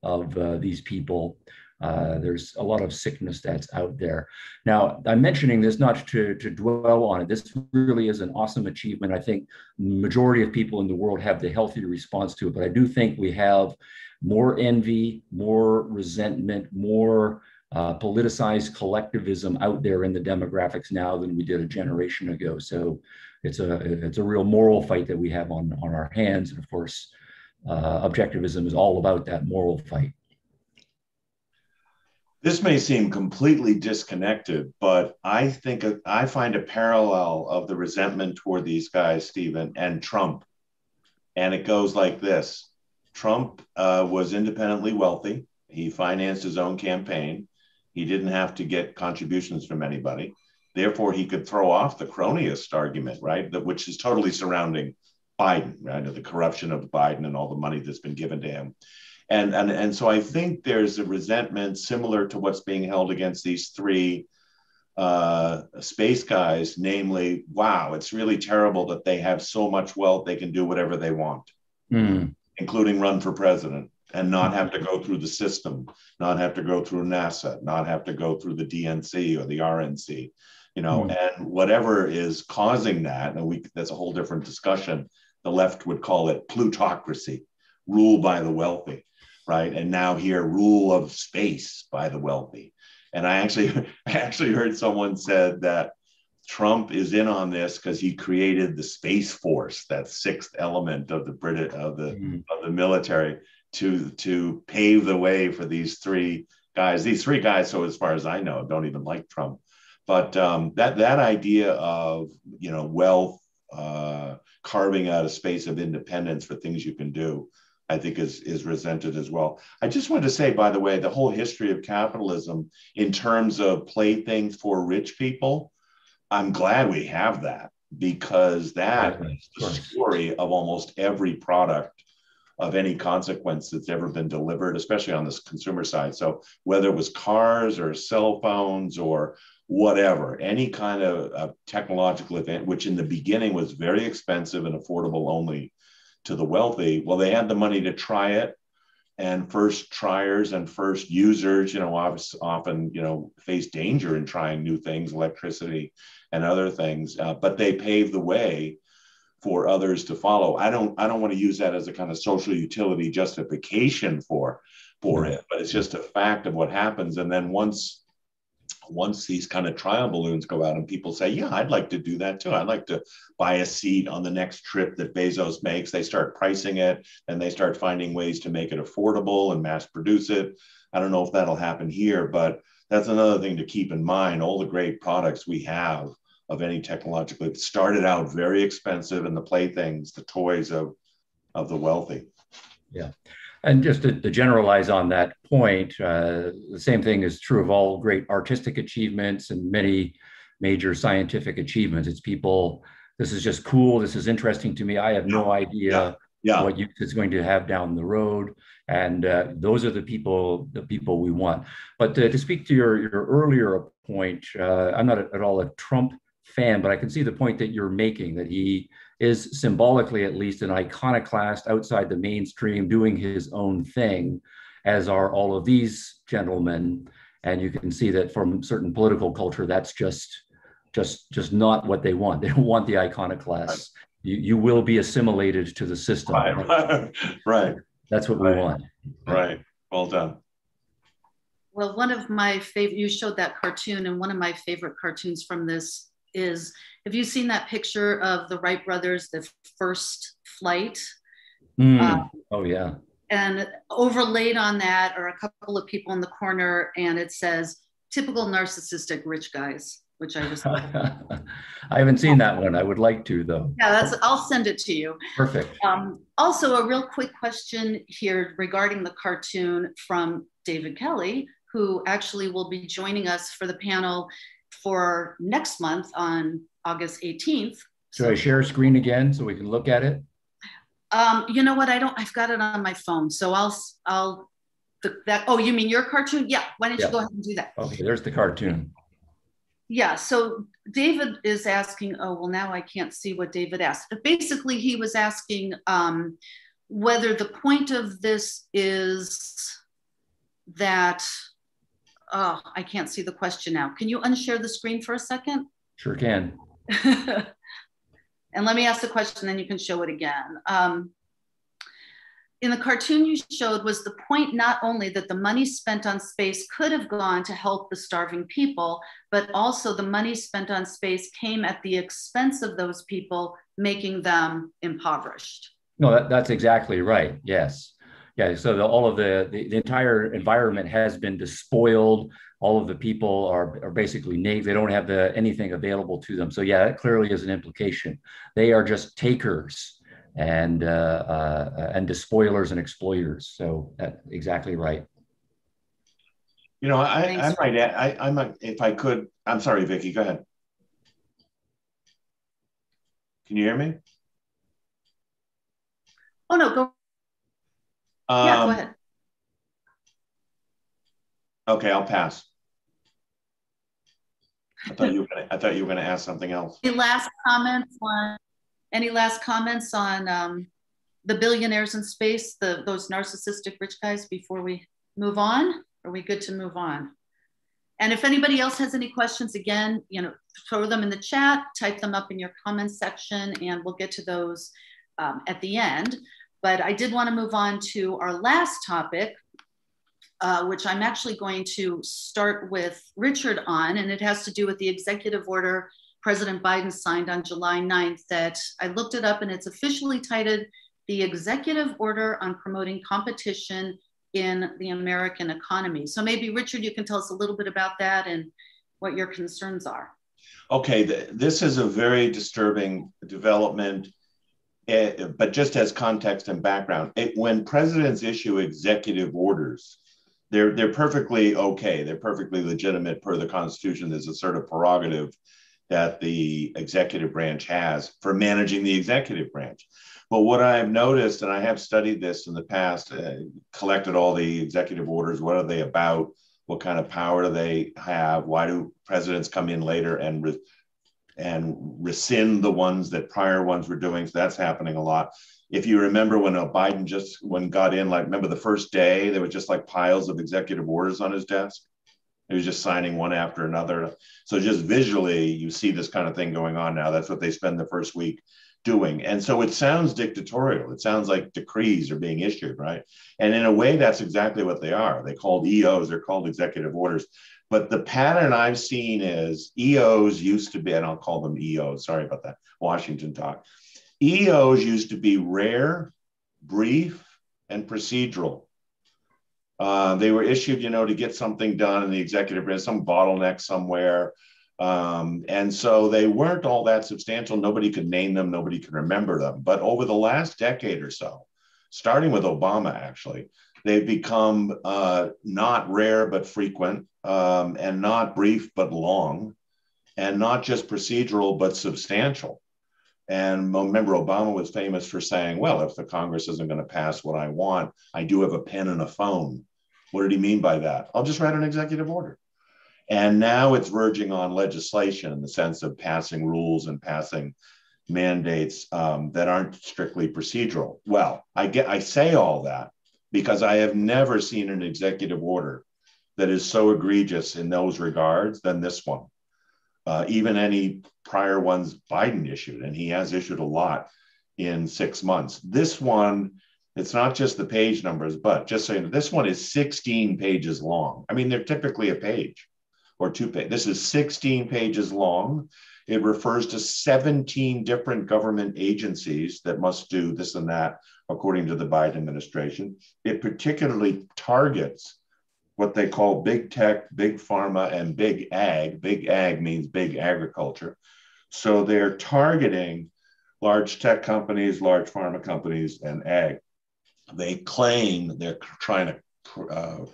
of uh, these people. Uh, there's a lot of sickness that's out there. Now, I'm mentioning this not to, to dwell on it. This really is an awesome achievement. I think majority of people in the world have the healthy response to it, but I do think we have more envy, more resentment, more uh, politicized collectivism out there in the demographics now than we did a generation ago. So it's a it's a real moral fight that we have on on our hands, and of course, uh, objectivism is all about that moral fight. This may seem completely disconnected, but I think I find a parallel of the resentment toward these guys, Stephen, and Trump. And it goes like this Trump uh, was independently wealthy. He financed his own campaign. He didn't have to get contributions from anybody. Therefore, he could throw off the cronyist argument, right? That which is totally surrounding Biden, right? The corruption of Biden and all the money that's been given to him. And, and, and so I think there's a resentment similar to what's being held against these three uh, space guys, namely, wow, it's really terrible that they have so much wealth, they can do whatever they want. Mm including run for president and not have to go through the system, not have to go through NASA, not have to go through the DNC or the RNC, you know, mm. and whatever is causing that, and we that's a whole different discussion. The left would call it plutocracy, rule by the wealthy, right? And now here, rule of space by the wealthy. And I actually, I actually heard someone said that Trump is in on this because he created the Space Force, that sixth element of the British of the mm-hmm. of the military, to to pave the way for these three guys. These three guys, so as far as I know, don't even like Trump. But um, that that idea of you know wealth, uh, carving out a space of independence for things you can do, I think is is resented as well. I just wanted to say, by the way, the whole history of capitalism in terms of playthings for rich people I'm glad we have that because that is the story of almost every product of any consequence that's ever been delivered, especially on this consumer side. So whether it was cars or cell phones or whatever, any kind of, of technological event, which in the beginning was very expensive and affordable only to the wealthy, well, they had the money to try it and first triers and first users, you know, often, you know, face danger in trying new things, electricity and other things, uh, but they pave the way for others to follow. I don't, I don't want to use that as a kind of social utility justification for, for it, but it's just a fact of what happens. And then once once these kind of trial balloons go out and people say, yeah, I'd like to do that too. I'd like to buy a seat on the next trip that Bezos makes. They start pricing it and they start finding ways to make it affordable and mass produce it. I don't know if that'll happen here, but that's another thing to keep in mind. All the great products we have of any technological, it started out very expensive and the playthings, the toys of, of the wealthy. Yeah. And just to, to generalize on that point, uh, the same thing is true of all great artistic achievements and many major scientific achievements. It's people, this is just cool. This is interesting to me. I have no idea yeah. What use it's going to have down the road. And uh, those are the people, the people we want. But uh, to speak to your, your earlier point, uh, I'm not at all a Trump fan, but I can see the point that you're making that he is symbolically at least an iconoclast outside the mainstream doing his own thing as are all of these gentlemen. And you can see that from certain political culture, that's just just just not what they want. They don't want the iconoclasts. You, you will be assimilated to the system. Right. right. That's what right. we want. Right. Well done. Well, one of my favorite, you showed that cartoon, and one of my favorite cartoons from this is have you seen that picture of the Wright brothers, the first flight? Mm. Um, oh, yeah. And overlaid on that are a couple of people in the corner, and it says, typical narcissistic rich guys which I just I haven't seen that one. I would like to though. Yeah, that's I'll send it to you. Perfect. Um, also, a real quick question here regarding the cartoon from David Kelly, who actually will be joining us for the panel for next month on August 18th. Should I share a screen again so we can look at it? Um, you know what? I don't. I've got it on my phone, so I'll I'll the, that. Oh, you mean your cartoon? Yeah. Why don't yeah. you go ahead and do that? Okay. There's the cartoon. Yeah. So David is asking. Oh, well, now I can't see what David asked. But Basically, he was asking um, whether the point of this is that oh, I can't see the question now. Can you unshare the screen for a second? Sure can. and let me ask the question, then you can show it again. Um, in the cartoon you showed was the point not only that the money spent on space could have gone to help the starving people, but also the money spent on space came at the expense of those people, making them impoverished. No, that, that's exactly right. Yes yeah, so the, all of the, the, the entire environment has been despoiled. All of the people are, are basically naked. They don't have the, anything available to them. So yeah, that clearly is an implication. They are just takers and uh, uh, and despoilers and exploiters. So that's exactly right. You know, I, I might, I, I might, if I could, I'm sorry, Vickie, go ahead. Can you hear me? Oh no, go um, yeah, go um, ahead. Okay, I'll pass. I thought you were gonna, I thought you were going to ask something else. Any last comments on any last comments on um, the billionaires in space, the those narcissistic rich guys before we move on? Are we good to move on? And if anybody else has any questions, again, you know, throw them in the chat, type them up in your comments section, and we'll get to those um, at the end. But I did want to move on to our last topic, uh, which I'm actually going to start with Richard on, and it has to do with the executive order President Biden signed on July 9th that I looked it up and it's officially titled the Executive Order on Promoting Competition in the American Economy. So maybe Richard, you can tell us a little bit about that and what your concerns are. Okay, this is a very disturbing development it, but just as context and background, it, when presidents issue executive orders, they're they're perfectly okay. They're perfectly legitimate per the Constitution. There's a sort of prerogative that the executive branch has for managing the executive branch. But what I've noticed, and I have studied this in the past, uh, collected all the executive orders. What are they about? What kind of power do they have? Why do presidents come in later and re- and rescind the ones that prior ones were doing. So that's happening a lot. If you remember when uh, Biden just when got in, like remember the first day, there was just like piles of executive orders on his desk. He was just signing one after another. So just visually, you see this kind of thing going on now. That's what they spend the first week doing. And so it sounds dictatorial. It sounds like decrees are being issued, right? And in a way, that's exactly what they are. They called EOs, they're called executive orders. But the pattern I've seen is EOs used to be, and I'll call them EOs, sorry about that, Washington talk. EOs used to be rare, brief, and procedural. Uh, they were issued, you know, to get something done in the executive branch, some bottleneck somewhere. Um, and so they weren't all that substantial. Nobody could name them, nobody could remember them. But over the last decade or so, starting with Obama, actually, they've become uh, not rare but frequent um, and not brief but long, and not just procedural but substantial. And remember, Obama was famous for saying, well, if the Congress isn't going to pass what I want, I do have a pen and a phone. What did he mean by that? I'll just write an executive order. And now it's verging on legislation in the sense of passing rules and passing mandates um, that aren't strictly procedural. Well, I get I say all that because I have never seen an executive order that is so egregious in those regards than this one. Uh, even any prior ones Biden issued, and he has issued a lot in six months. This one, it's not just the page numbers, but just saying this one is 16 pages long. I mean, they're typically a page or two pages. This is 16 pages long. It refers to 17 different government agencies that must do this and that according to the Biden administration. It particularly targets what they call big tech, big pharma, and big ag. Big ag means big agriculture. So they're targeting large tech companies, large pharma companies, and ag. They claim they're trying to. Uh,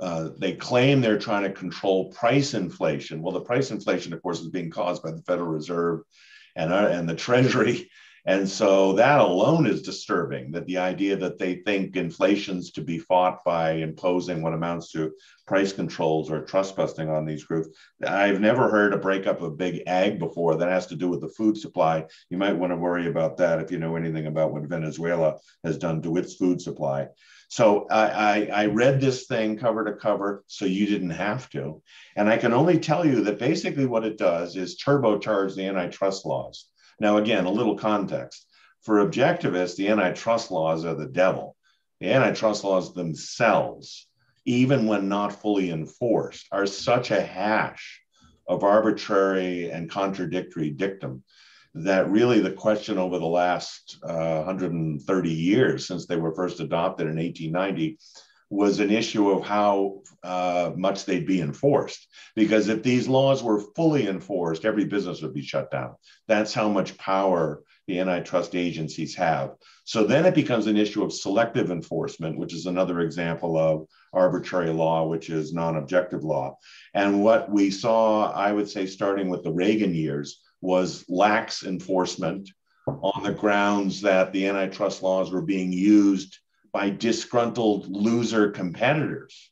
uh, they claim they're trying to control price inflation. Well, the price inflation, of course, is being caused by the Federal Reserve and, uh, and the Treasury and so that alone is disturbing that the idea that they think inflation's to be fought by imposing what amounts to price controls or trust busting on these groups. I've never heard a breakup of big ag before that has to do with the food supply. You might want to worry about that if you know anything about what Venezuela has done to its food supply. So I, I, I, read this thing cover to cover so you didn't have to. And I can only tell you that basically what it does is turbocharge the antitrust laws. Now, again, a little context. For objectivists, the antitrust laws are the devil. The antitrust laws themselves, even when not fully enforced, are such a hash of arbitrary and contradictory dictum that really the question over the last uh, 130 years since they were first adopted in 1890 was an issue of how uh, much they'd be enforced. Because if these laws were fully enforced, every business would be shut down. That's how much power the antitrust agencies have. So then it becomes an issue of selective enforcement, which is another example of arbitrary law, which is non objective law. And what we saw, I would say, starting with the Reagan years, was lax enforcement on the grounds that the antitrust laws were being used by disgruntled loser competitors,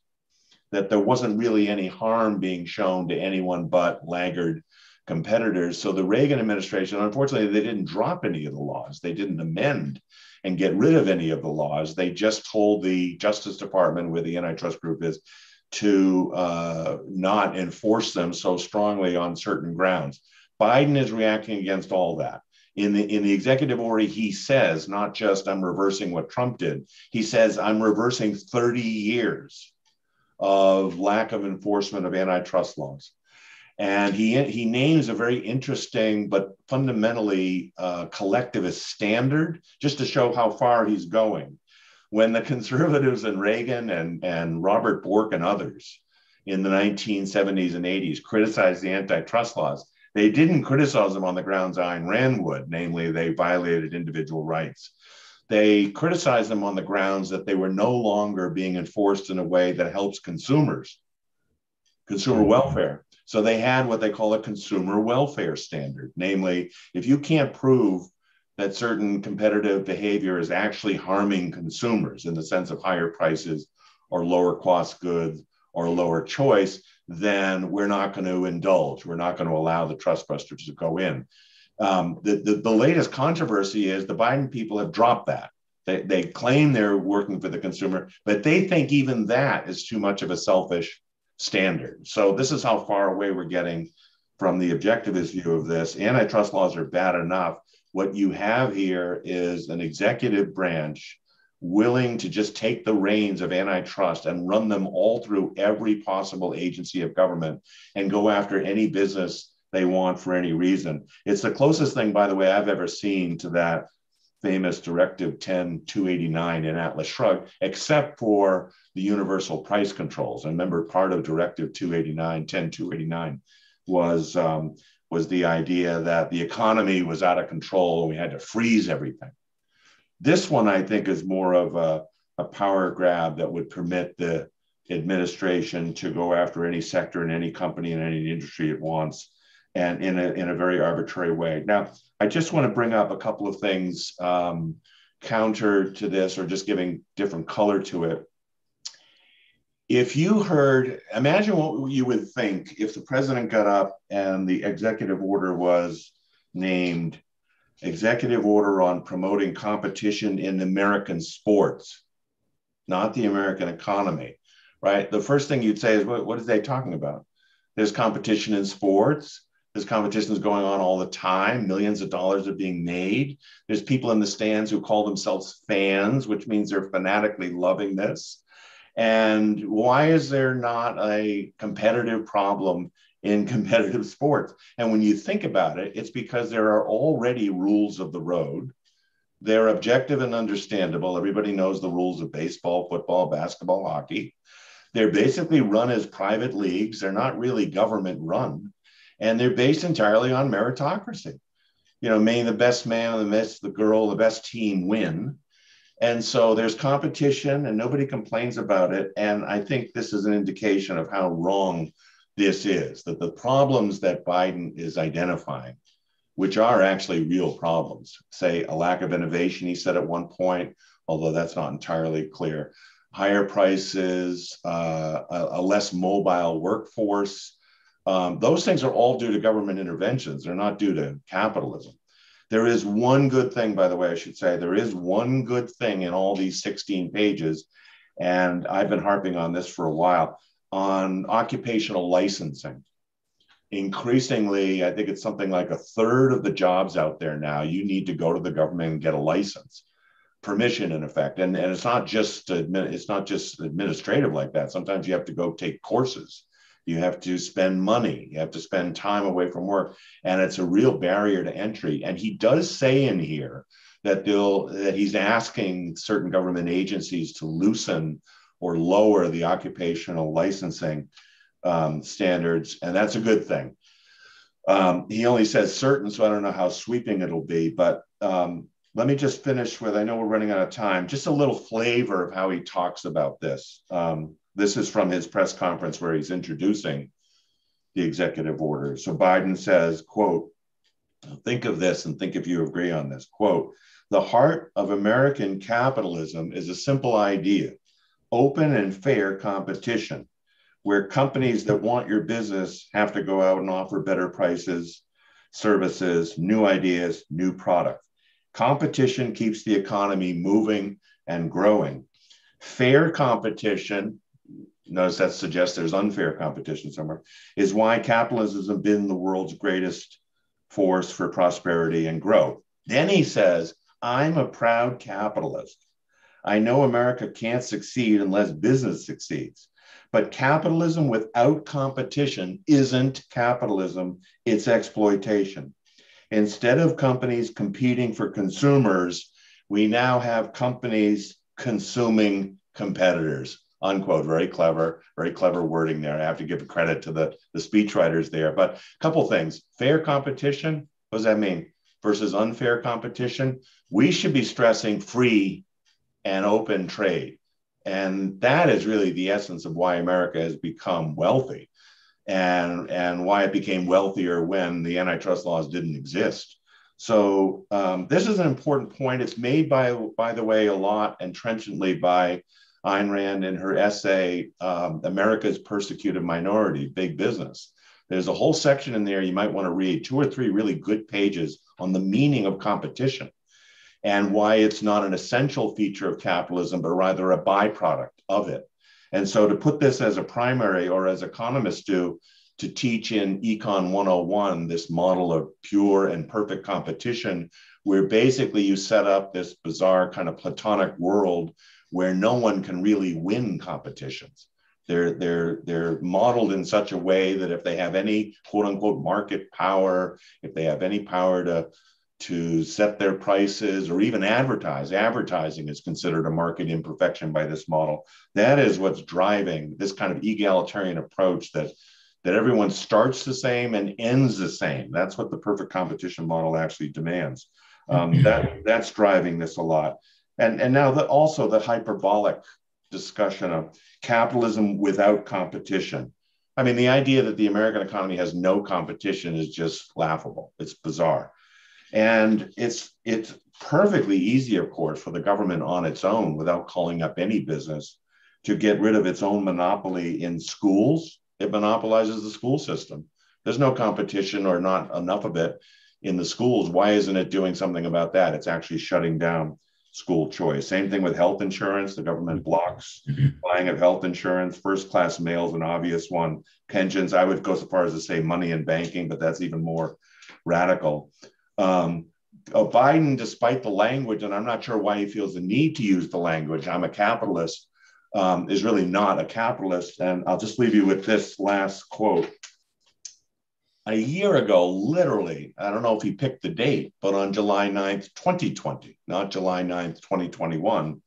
that there wasn't really any harm being shown to anyone but laggard competitors. So the Reagan administration, unfortunately, they didn't drop any of the laws. They didn't amend and get rid of any of the laws. They just told the Justice Department, where the antitrust group is, to uh, not enforce them so strongly on certain grounds. Biden is reacting against all that in the in the executive order he says not just i'm reversing what trump did he says i'm reversing 30 years of lack of enforcement of antitrust laws. And he he names a very interesting but fundamentally uh, collectivist standard just to show how far he's going. When the conservatives and reagan and and robert bork and others in the 1970s and 80s criticized the antitrust laws they didn't criticize them on the grounds Ayn Rand would, namely, they violated individual rights. They criticized them on the grounds that they were no longer being enforced in a way that helps consumers, consumer mm-hmm. welfare. So they had what they call a consumer welfare standard. Namely, if you can't prove that certain competitive behavior is actually harming consumers in the sense of higher prices or lower cost goods or lower choice, then we're not going to indulge. We're not going to allow the trust busters to go in. Um, the, the, the, latest controversy is the Biden people have dropped that. They, they claim they're working for the consumer, but they think even that is too much of a selfish standard. So this is how far away we're getting from the objectivist view of this. Antitrust laws are bad enough. What you have here is an executive branch willing to just take the reins of antitrust and run them all through every possible agency of government and go after any business they want for any reason. It's the closest thing, by the way, I've ever seen to that famous Directive 10 289 in Atlas Shrugged, except for the universal price controls. And remember, part of Directive 289, 10 289 was, um, was the idea that the economy was out of control and we had to freeze everything. This one, I think, is more of a, a power grab that would permit the administration to go after any sector and any company and any industry it wants and in a, in a very arbitrary way. Now, I just want to bring up a couple of things um, counter to this or just giving different color to it. If you heard, imagine what you would think if the president got up and the executive order was named executive order on promoting competition in American sports. not the American economy, right? The first thing you'd say is, what, what are they talking about? There's competition in sports. There's competitions going on all the time. Millions of dollars are being made. There's people in the stands who call themselves fans, which means they're fanatically loving this. And why is there not a competitive problem in competitive sports? And when you think about it, it's because there are already rules of the road. They're objective and understandable. Everybody knows the rules of baseball, football, basketball, hockey. They're basically run as private leagues. They're not really government run and they're based entirely on meritocracy. You know, may the best man, the best the girl, the best team win. And so there's competition and nobody complains about it. And I think this is an indication of how wrong this is that the problems that Biden is identifying, which are actually real problems, say a lack of innovation, he said at one point, although that's not entirely clear, higher prices, uh, a, a less mobile workforce, um, those things are all due to government interventions. They're not due to capitalism. There is one good thing, by the way, I should say, there is one good thing in all these 16 pages. And I've been harping on this for a while on occupational licensing. Increasingly, I think it's something like a third of the jobs out there now, you need to go to the government and get a license. Permission in effect. And, and it's not just it's not just administrative like that. Sometimes you have to go take courses. You have to spend money. You have to spend time away from work. And it's a real barrier to entry. And he does say in here that they'll that he's asking certain government agencies to loosen or lower the occupational licensing um, standards and that's a good thing. Um, he only says certain so i don't know how sweeping it'll be but um, let me just finish with i know we're running out of time just a little flavor of how he talks about this. Um, this is from his press conference where he's introducing the executive order. So Biden says, quote, think of this and think if you agree on this, quote, the heart of American capitalism is a simple idea, open and fair competition, where companies that want your business have to go out and offer better prices, services, new ideas, new product. Competition keeps the economy moving and growing. Fair competition notice that suggests there's unfair competition somewhere, is why capitalism has been the world's greatest force for prosperity and growth. Then he says, I'm a proud capitalist. I know America can't succeed unless business succeeds. But capitalism without competition isn't capitalism, it's exploitation. Instead of companies competing for consumers, we now have companies consuming competitors unquote. Very clever, very clever wording there. I have to give credit to the, the speechwriters there. But a couple things fair competition, what does that mean? Versus unfair competition. We should be stressing free and open trade. And that is really the essence of why America has become wealthy and, and why it became wealthier when the antitrust laws didn't exist. So um, this is an important point. It's made by, by the way, a lot and trenchantly by Ayn Rand in her essay, um, America's Persecuted Minority, Big Business. There's a whole section in there you might want to read, two or three really good pages on the meaning of competition and why it's not an essential feature of capitalism, but rather a byproduct of it. And so to put this as a primary or as economists do, to teach in Econ 101 this model of pure and perfect competition, where basically you set up this bizarre kind of platonic world where no one can really win competitions. They're, they're, they're modeled in such a way that if they have any quote unquote market power, if they have any power to, to set their prices or even advertise, advertising is considered a market imperfection by this model. That is what's driving this kind of egalitarian approach that, that everyone starts the same and ends the same. That's what the perfect competition model actually demands. Um, that, that's driving this a lot and and now the, also the hyperbolic discussion of capitalism without competition. I mean, the idea that the American economy has no competition is just laughable. It's bizarre, and it's it's perfectly easy, of course, for the government on its own, without calling up any business, to get rid of its own monopoly in schools. It monopolizes the school system. There's no competition or not enough of it in the schools. Why isn't it doing something about that? It's actually shutting down school choice. Same thing with health insurance. The government blocks mm-hmm. buying of health insurance. First class mail is an obvious one. Pensions, I would go so far as to say money and banking, but that's even more radical. Um, Biden, despite the language, and I'm not sure why he feels the need to use the language, I'm a capitalist, um, is really not a capitalist. And I'll just leave you with this last quote. A year ago, literally, I don't know if he picked the date, but on July 9th, 2020, not July 9th, 2021,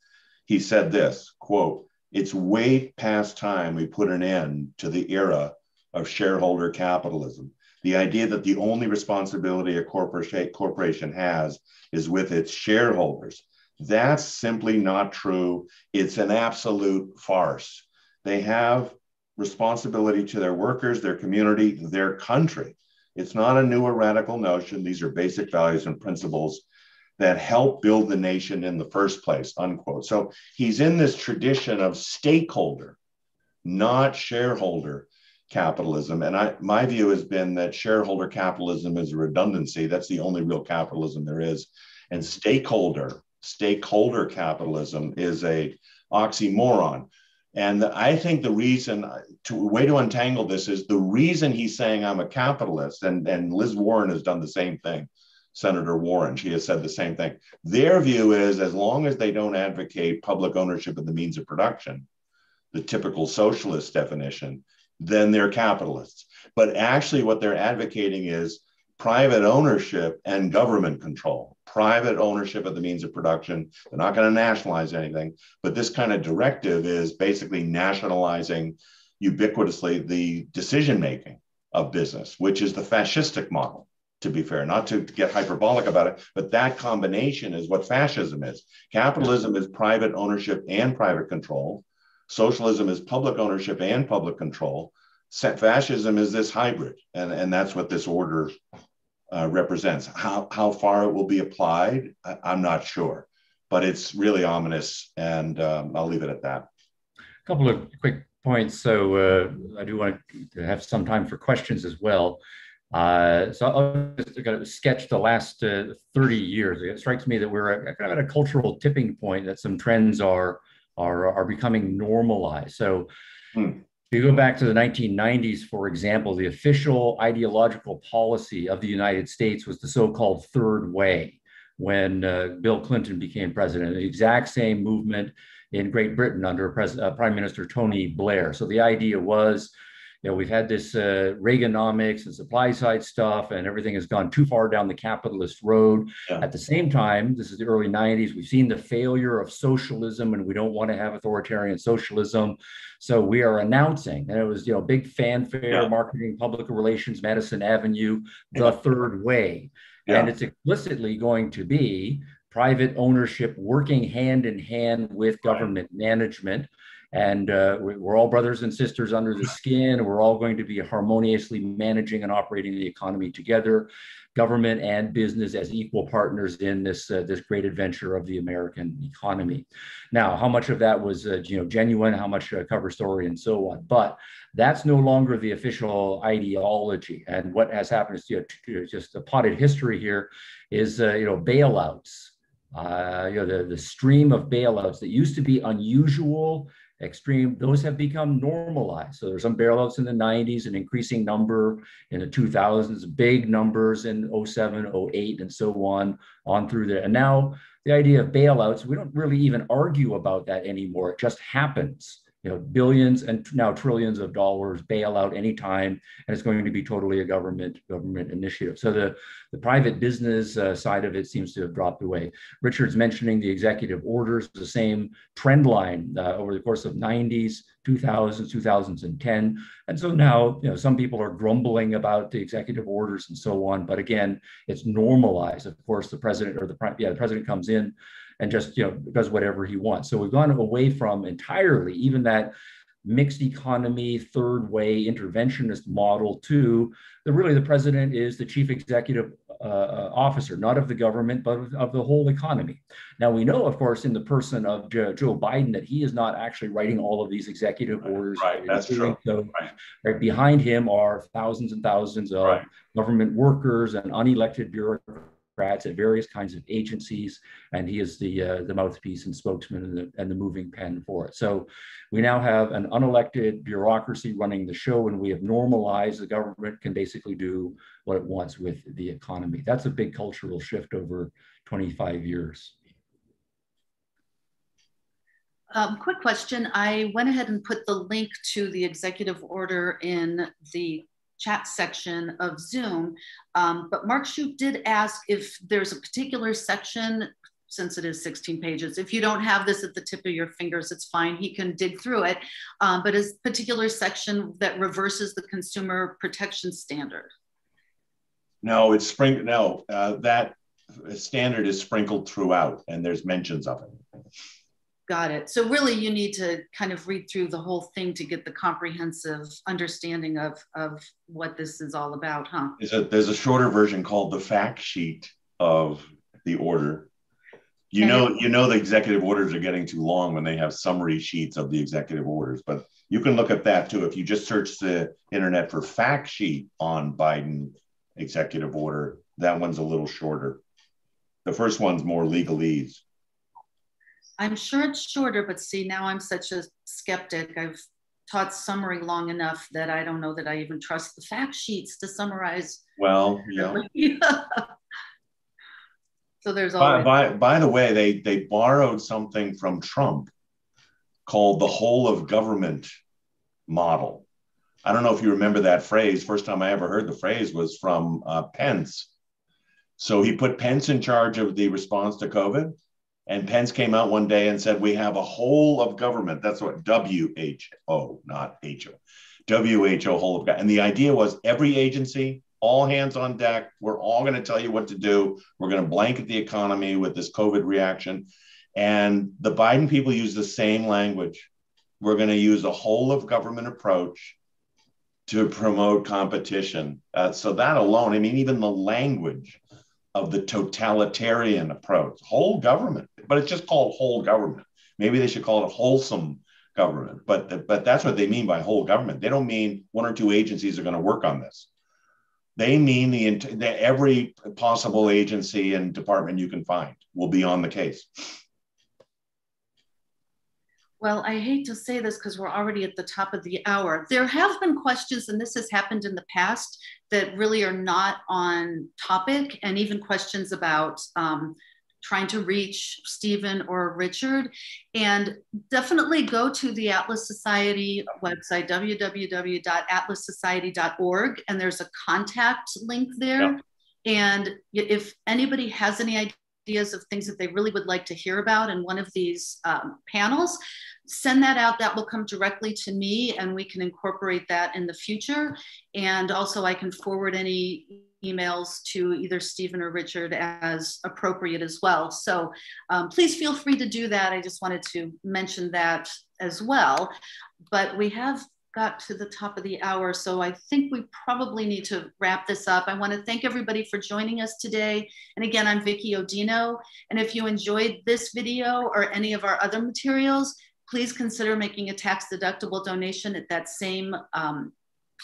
he said this quote, it's way past time we put an end to the era of shareholder capitalism. The idea that the only responsibility a corporation has is with its shareholders. That's simply not true. It's an absolute farce. They have responsibility to their workers, their community, their country. It's not a new or radical notion. These are basic values and principles that help build the nation in the first place, unquote. So he's in this tradition of stakeholder, not shareholder capitalism. And I, my view has been that shareholder capitalism is a redundancy. That's the only real capitalism there is. And stakeholder, stakeholder capitalism is a oxymoron. And I think the reason uh, to way to untangle this is the reason he's saying I'm a capitalist, and, and Liz Warren has done the same thing. Senator Warren, she has said the same thing. Their view is as long as they don't advocate public ownership of the means of production, the typical socialist definition, then they're capitalists. But actually, what they're advocating is private ownership and government control, private ownership of the means of production. They're not going to nationalize anything, but this kind of directive is basically nationalizing ubiquitously the decision making of business, which is the fascistic model. To be fair, not to, to get hyperbolic about it, but that combination is what fascism is. Capitalism is private ownership and private control. Socialism is public ownership and public control. Fascism is this hybrid, and, and that's what this order uh, represents. How, how far it will be applied, I, am not sure, but it's really ominous, and um, I'll leave it at that. A couple of quick points. So uh, I do want to have some time for questions as well. Uh, so I'll just of sketch the last uh, 30 years. It strikes me that we're kind of at a cultural tipping point that some trends are are, are becoming normalized. So hmm. if you go back to the 1990s, for example, the official ideological policy of the United States was the so-called third way when uh, Bill Clinton became president, the exact same movement in Great Britain under Pres- uh, Prime Minister Tony Blair. So the idea was you know, we've had this uh, Reaganomics and supply side stuff, and everything has gone too far down the capitalist road. Yeah. At the same time, this is the early 90s, we've seen the failure of socialism, and we don't want to have authoritarian socialism. So we are announcing, and it was, you know, big fanfare, yeah. marketing, public relations, Madison Avenue, the third way. Yeah. And it's explicitly going to be private ownership working hand in hand with government right. management and uh, we're all brothers and sisters under the skin. We're all going to be harmoniously managing and operating the economy together, government and business as equal partners in this uh, this great adventure of the American economy. Now, how much of that was uh, you know genuine? How much uh, cover story and so on? But that's no longer the official ideology. And what has happened is you know, just a potted history here is uh, you know bailouts. Uh, you know the, the stream of bailouts that used to be unusual extreme, those have become normalized. So there's some bailouts in the 90s, an increasing number in the 2000s, big numbers in 07, 08, and so on, on through there. And now the idea of bailouts, we don't really even argue about that anymore. It just happens you know, billions and now trillions of dollars bailout anytime, and it's going to be totally a government government initiative. So the, the private business uh, side of it seems to have dropped away. Richard's mentioning the executive orders, the same trend line uh, over the course of 90s, 2000s, 2010. And so now, you know, some people are grumbling about the executive orders and so on, but again, it's normalized. Of course, the president or the, yeah, the president comes in and just you know does whatever he wants. So we've gone away from entirely even that mixed economy, third way interventionist model to the really the president is the chief executive uh, uh, officer, not of the government, but of, of, the whole economy. Now we know, of course, in the person of Joe, Joe Biden, that he is not actually writing all of these executive right, orders. Right, that's true. So, right. right. behind him are thousands and thousands of right. government workers and unelected bureaucrats bureaucrats at various kinds of agencies, and he is the uh, the mouthpiece and spokesman and the, and the moving pen for it. So we now have an unelected bureaucracy running the show, and we have normalized the government can basically do what it wants with the economy. That's a big cultural shift over 25 years. Um, quick question. I went ahead and put the link to the executive order in the chat section of Zoom. Um, but Mark Shoup did ask if there's a particular section, since it is 16 pages, if you don't have this at the tip of your fingers, it's fine. He can dig through it. Um, but a particular section that reverses the consumer protection standard. No, it's spring. No, uh, that standard is sprinkled throughout, and there's mentions of it. Got it. So really you need to kind of read through the whole thing to get the comprehensive understanding of, of what this is all about, huh? There's a, there's a shorter version called the fact sheet of the order. You know, you know the executive orders are getting too long when they have summary sheets of the executive orders, but you can look at that too. If you just search the internet for fact sheet on Biden executive order, that one's a little shorter. The first one's more legalese. I'm sure it's shorter, but see, now I'm such a skeptic. I've taught summary long enough that I don't know that I even trust the fact sheets to summarize. Well, yeah. so there's by, by, by the way, they they borrowed something from Trump called the whole of government model. I don't know if you remember that phrase. First time I ever heard the phrase was from uh, Pence. So he put Pence in charge of the response to COVID and Pence came out one day and said, We have a whole of government. That's what WHO, not HO. WHO, whole of government. And the idea was every agency, all hands on deck. We're all going to tell you what to do. We're going to blanket the economy with this COVID reaction. And the Biden people use the same language. We're going to use a whole of government approach to promote competition. Uh, so that alone, I mean, even the language of the totalitarian approach, whole government, but it's just called whole government. Maybe they should call it wholesome government, but but that's what they mean by whole government. They don't mean one or two agencies are going to work on this. They mean the, the every possible agency and department you can find will be on the case. Well, I hate to say this because we're already at the top of the hour. There have been questions, and this has happened in the past, that really are not on topic, and even questions about um, trying to reach Stephen or Richard. And definitely go to the Atlas Society website, www.atlassociety.org, and there's a contact link there. And if anybody has any idea, ideas of things that they really would like to hear about in one of these um, panels, send that out. That will come directly to me and we can incorporate that in the future. And also I can forward any emails to either Stephen or Richard as appropriate as well. So um, please feel free to do that. I just wanted to mention that as well. But we have got to the top of the hour, so I think we probably need to wrap this up. I want to thank everybody for joining us today. And again, I'm Vickie Oddino. And if you enjoyed this video or any of our other materials, please consider making a tax deductible donation at that same um,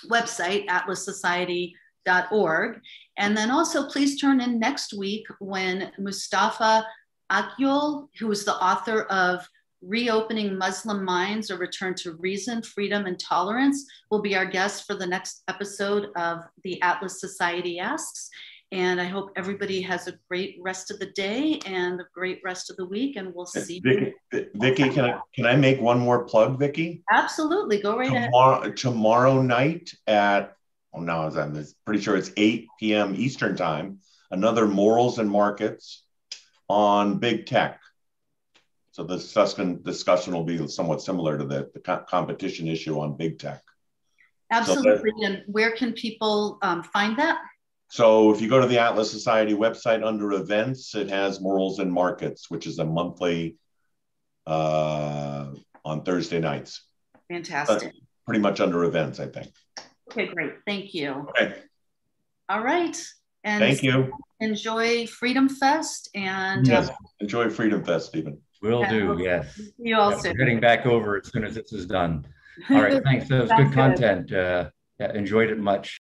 website, atlassociety.org. And then also please turn in next week when Mustafa Akyol, who is the author of Reopening Muslim Minds or Return to Reason, Freedom, and Tolerance will be our guest for the next episode of the Atlas Society Asks. And I hope everybody has a great rest of the day and a great rest of the week. And we'll see. Vickie, Vickie can I can I make one more plug, Vickie? Absolutely. Go right tomorrow, ahead. Tomorrow night at oh no, I'm pretty sure it's 8 p.m. Eastern time. Another morals and markets on big tech. So the discussion, discussion will be somewhat similar to the, the co- competition issue on big tech. Absolutely. So and where can people um, find that? So if you go to the Atlas Society website under events, it has Morals and Markets, which is a monthly uh, on Thursday nights. Fantastic. pretty much under events, I think. Okay, great. Thank you. Okay. All right. And Thank you. Enjoy Freedom Fest and yes. Uh, enjoy Freedom Fest, Stephen. Will do, yes. You also. Yeah, getting back over as soon as this is done. All right, thanks. That was good content. Uh, yeah, enjoyed it much.